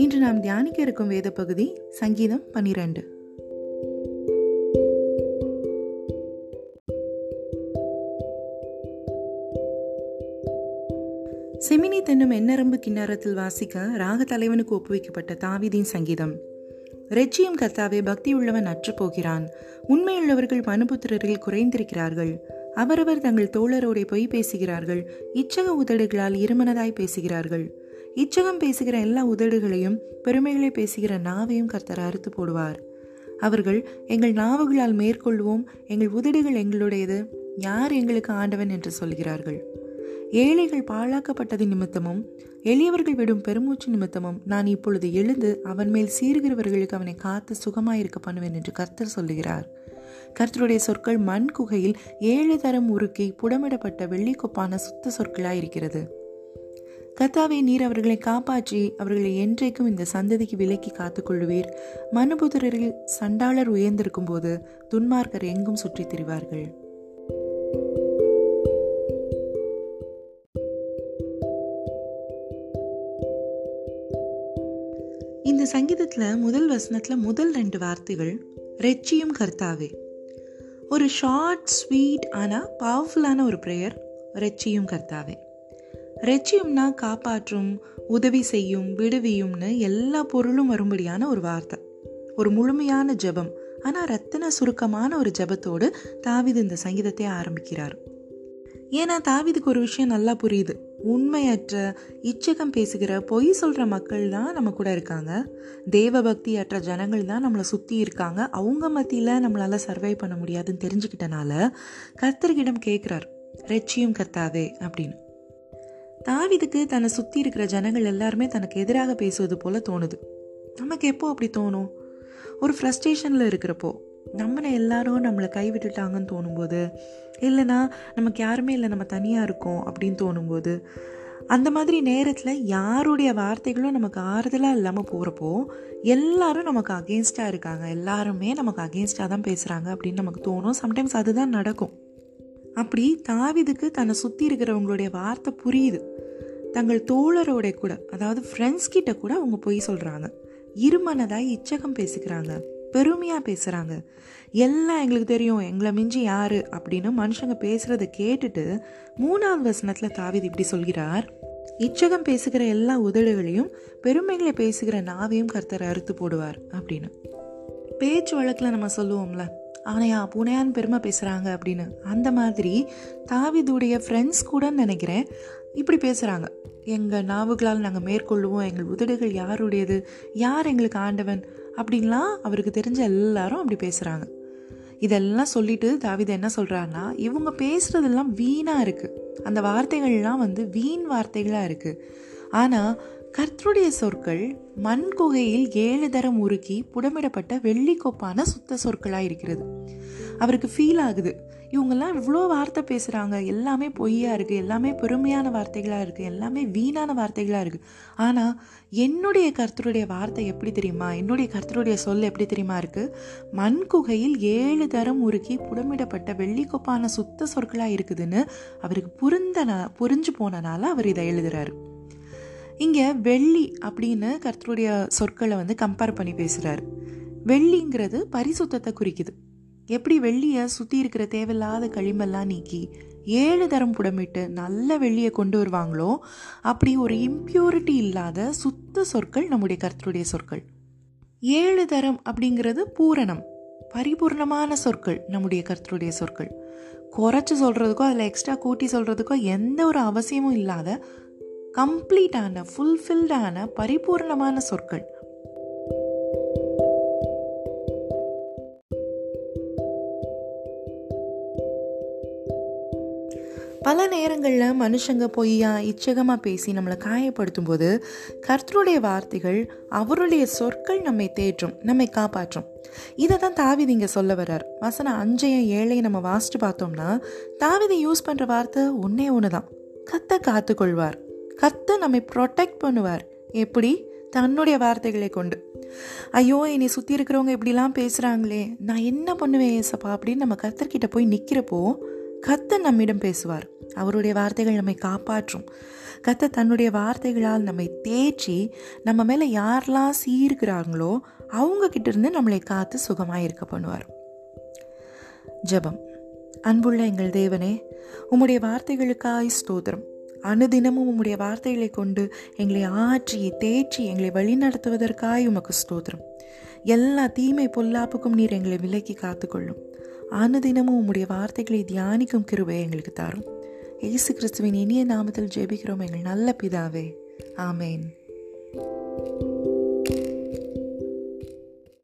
இன்று நாம் தியானிக்க இருக்கும் வேத பகுதி சங்கீதம் பனிரெண்டு. செமினி தென்னும் எண்ணரம்பு கிண்ணறத்தில் வாசிக்க ராக தலைவனுக்கு ஒப்புவிக்கப்பட்ட தாவிதின் சங்கீதம். ரெச்சியும் கர்த்தாவே பக்தி உள்ளவன் அற்று போகிறான். உண்மையுள்ளவர்கள் மனுபுத்திரரில் குறைந்திருக்கிறார்கள். அவரவர் தங்கள் தோழரோடே பொய் பேசுகிறார்கள். இச்சக உதடுகளால் இருமனதாய் பேசுகிறார்கள். இச்சகம் பேசுகிற எல்லா உதடுகளையும் பெருமைகளை பேசுகிற நாவையும் கர்த்தர் அறுத்து போடுவார். அவர்கள் எங்கள் நாவுகளால் மேற்கொள்வோம் எங்கள் உதடுகள் எங்களுடையது யார் எங்களுக்கு ஆண்டவன் என்று சொல்கிறார்கள்? ஏழைகள் பாழாக்கப்பட்டது நிமித்தமும் எளியவர்கள் விடும் பெருமூச்சு நிமித்தமும் நான் இப்பொழுது எழுந்து அவன் மேல் சீறுகிறவர்களுக்கு அவனை காத்து சுகமாயிருக்க பண்ணுவேன் என்று கர்த்தர் சொல்லுகிறார். கர்த்தருடைய சொற்கள் மண் குகையில் ஏழு தரம் உருக்கி புடமிடப்பட்ட வெள்ளிக்கொப்பான சுத்த சொற்களாயிருக்கிறது. கத்தாவே நீர் அவர்களை காப்பாற்றி அவர்களை என்றைக்கும் இந்த சந்ததிக்கு விலக்கி காத்துக்கொள்ளுவீர். மனுபுதரில் சண்டாளர் உயர்ந்திருக்கும் போது துன்மார்க்கர் எங்கும் சுற்றித் திரிவார்கள். இந்த சங்கீதத்தில் முதல் வசனத்தில் முதல் ரெண்டு வார்த்தைகள் ரெச்சியும் கர்த்தாவே. ஒரு ஷார்ட் ஸ்வீட் ஆனால் பவர்ஃபுல்லான ஒரு ப்ரேயர் ரெச்சியும் கர்த்தாவே. ரெச்சியும்னா காப்பாற்றும் உதவி செய்யும் விடுவியும்னு எல்லா பொருளும் வரும்படியான ஒரு வார்த்தை. ஒரு முழுமையான ஜபம். ஆனால் ரத்தன சுருக்கமான ஒரு ஜபத்தோடு தாவிது இந்த சங்கீதத்தை ஆரம்பிக்கிறார். ஏன்னா தாவிதுக்கு ஒரு விஷயம் நல்லா புரியுது. உண்மையற்ற இச்சகம் பேசுகிற பொய் சொல்கிற மக்கள் தான் நம்ம கூட இருக்காங்க. தேவ அற்ற ஜனங்கள் தான் நம்மளை சுற்றி இருக்காங்க. அவங்க மத்தியில் நம்மளால் சர்வை பண்ண முடியாதுன்னு தெரிஞ்சுக்கிட்டனால கர்த்தர்கிடம் கேட்குறார் ரெச்சியும் கர்த்தாவே அப்படின்னு. தாவிதுக்கு தன்னை சுற்றி இருக்கிற ஜனங்கள் எல்லாருமே தனக்கு எதிராக பேசுவது போல தோணுது. நமக்கு எப்போ அப்படி தோணும்? ஒரு ஃப்ரஸ்ட்ரேஷனில் இருக்கிறப்போ நம்மளை எல்லாரும் நம்மளை கைவிட்டுட்டாங்கன்னு தோணும்போது இல்லைனா நமக்கு யாருமே இல்லை நம்ம தனியாக இருக்கோம் அப்படின்னு தோணும்போது அந்த மாதிரி நேரத்தில் யாருடைய வார்த்தைகளும் நமக்கு ஆறுதலாக இல்லாமல் போகிறப்போ எல்லாரும் நமக்கு அகேன்ஸ்டாக இருக்காங்க. எல்லாருமே நமக்கு அகேன்ஸ்டாக தான் பேசுகிறாங்க அப்படின்னு நமக்கு தோணும். சம்டைம்ஸ் அதுதான் நடக்கும். அப்படி தாவிதுக்கு தன்னை சுற்றி இருக்கிறவங்களுடைய வார்த்தை புரியுது. தங்கள் தோழரோட கூட அதாவது ஃப்ரெண்ட்ஸ் கிட்ட கூட அவங்க பொய் சொல்கிறாங்க இருமனதாய் இச்சகம் பேசுகிறாங்க பெருமையாக பேசுகிறாங்க எல்லாம் எங்களுக்கு தெரியும் எங்களை மிஞ்சி யாரு அப்படின்னு மனுஷங்க பேசுகிறத கேட்டுட்டு மூணாவது வசனத்தில் தாவிது இப்படி சொல்கிறார். இச்சகம் பேசுகிற எல்லா உதடுகளையும் பெருமைகளை பேசுகிற நாவையும் கர்த்தர் அறுத்து போடுவார் அப்படின்னு. பேச்சு வழக்கில் நம்ம சொல்லுவோம்ல ஆனையா புனையான் பெருமை பேசுகிறாங்க அப்படின்னு. அந்த மாதிரி தாவிதுடைய ஃப்ரெண்ட்ஸ் கூட நினைக்கிறேன். இப்படி பேசுகிறாங்க எங்கள் நாவுகளால் நாங்கள் மேற்கொள்ளுவோம் எங்கள் உதடுகள் யாருடையது யார் எங்களுக்கு ஆண்டவன் அப்படின்லாம் அவருக்கு தெரிஞ்ச எல்லாரும் அப்படி பேசுகிறாங்க இதெல்லாம் சொல்லிட்டு தாவித என்ன சொல்கிறாருன்னா இவங்க பேசுகிறதெல்லாம் வீணாக இருக்குது அந்த வார்த்தைகள்லாம் வந்து வீண் வார்த்தைகளாக இருக்குது ஆனால் கர்த்தருடைய சொற்கள் மண் குகையில் ஏழு தரம் உருக்கி புடமிடப்பட்ட வெள்ளிக்கோப்பான சுத்த சொற்களாக இருக்கிறது. அவருக்கு ஃபீல் ஆகுது. இவங்கெல்லாம் இவ்வளோ வார்த்தை பேசுகிறாங்க எல்லாமே பொய்யா இருக்குது எல்லாமே பெருமையான வார்த்தைகளாக இருக்குது எல்லாமே வீணான வார்த்தைகளாக இருக்குது ஆனால் என்னுடைய கர்த்தருடைய வார்த்தை எப்படி தெரியுமா? என்னுடைய கர்த்தருடைய சொல் எப்படி தெரியுமா இருக்குது மண் குகையில் ஏழு தரம் உருக்கி புடமிடப்பட்ட வெள்ளிக்கொப்பான சுத்த சொற்களாக இருக்குதுன்னு அவருக்கு புரிந்த புரிஞ்சு போனனால அவர் இதை எழுதுகிறாரு இங்கே வெள்ளி அப்படின்னு கர்த்தருடைய சொற்களை வந்து கம்பேர் பண்ணி பேசுகிறாரு வெள்ளிங்கிறது பரிசுத்தத்தை குறிக்குது. எப்படி வெள்ளியை சுற்றி இருக்கிற தேவையில்லாத களிமெல்லாம் நீக்கி ஏழு தரம் புடமிட்டு நல்ல வெள்ளியை கொண்டு வருவாங்களோ அப்படி ஒரு இம்ப்யூரிட்டி இல்லாத சுத்த சொற்கள் நம்முடைய கர்த்தருடைய சொற்கள். ஏழு தரம் அப்படிங்கிறது பூரணம் பரிபூர்ணமான சொற்கள் நம்முடைய கர்த்தருடைய சொற்கள். குறைச்சி சொல்கிறதுக்கோ அதில் எக்ஸ்ட்ரா கூட்டி சொல்கிறதுக்கோ எந்த ஒரு அவசியமும் இல்லாத கம்ப்ளீட்டான ஃபுல்ஃபில்டான பரிபூர்ணமான சொற்கள். பல நேரங்களில் மனுஷங்க பொய்யா இச்சகமாக பேசி நம்மளை காயப்படுத்தும் போது கர்த்தருடைய வார்த்தைகள் அவருடைய சொற்கள் நம்மை தேற்றும் நம்மை காப்பாற்றும். இதை தான் தாவிதி இங்கே சொல்ல வர்றார். வசனம் அஞ்சையும் ஏழையும் நம்ம வாசிட்டு பார்த்தோம்னா தாவிதி யூஸ் பண்ணுற வார்த்தை ஒன்றே ஒன்று தான் கத்தை காத்துக்கொள்வார். கத்தை நம்மை ப்ரொடெக்ட் பண்ணுவார். எப்படி? தன்னுடைய வார்த்தைகளை கொண்டு. ஐயோ என்னை சுற்றி இருக்கிறவங்க இப்படிலாம் பேசுகிறாங்களே நான் என்ன பண்ணுவேன் ஏசப்பா? அப்படின்னு நம்ம கத்தர்கிட்ட போய் நிற்கிறப்போ கத்த நம்மிடம் பேசுவார். அவருடைய வார்த்தைகள் நம்மை காப்பாற்றும். கத்த தன்னுடைய வார்த்தைகளால் நம்மை தேய்ச்சி நம்ம மேலே யாரெல்லாம் சீர்கிறாங்களோ அவங்க இருந்து நம்மளை காத்து சுகமாக இருக்க பண்ணுவார். ஜபம். அன்புள்ள எங்கள் தேவனே உம்முடைய வார்த்தைகளுக்காய் ஸ்தோத்திரம். அனுதினமும் உம்முடைய வார்த்தைகளை கொண்டு எங்களை ஆற்றி தேற்றி எங்களை வழிநடத்துவதற்காய் உமக்கு ஸ்தோத்திரம். எல்லா தீமை பொல்லாப்புக்கும் நீர் எங்களை விலக்கி காத்துக்கொள்ளும். அனுதினமும் உம்முடைய வார்த்தைகளை தியானிக்கும் கிருபை எங்களுக்கு தாரும். இயேசு கிறிஸ்துவின் இனிய நாமத்தில் ஜெபிக்கிறோம். எங்கள் நல்ல பிதாவே. ஆமேன்.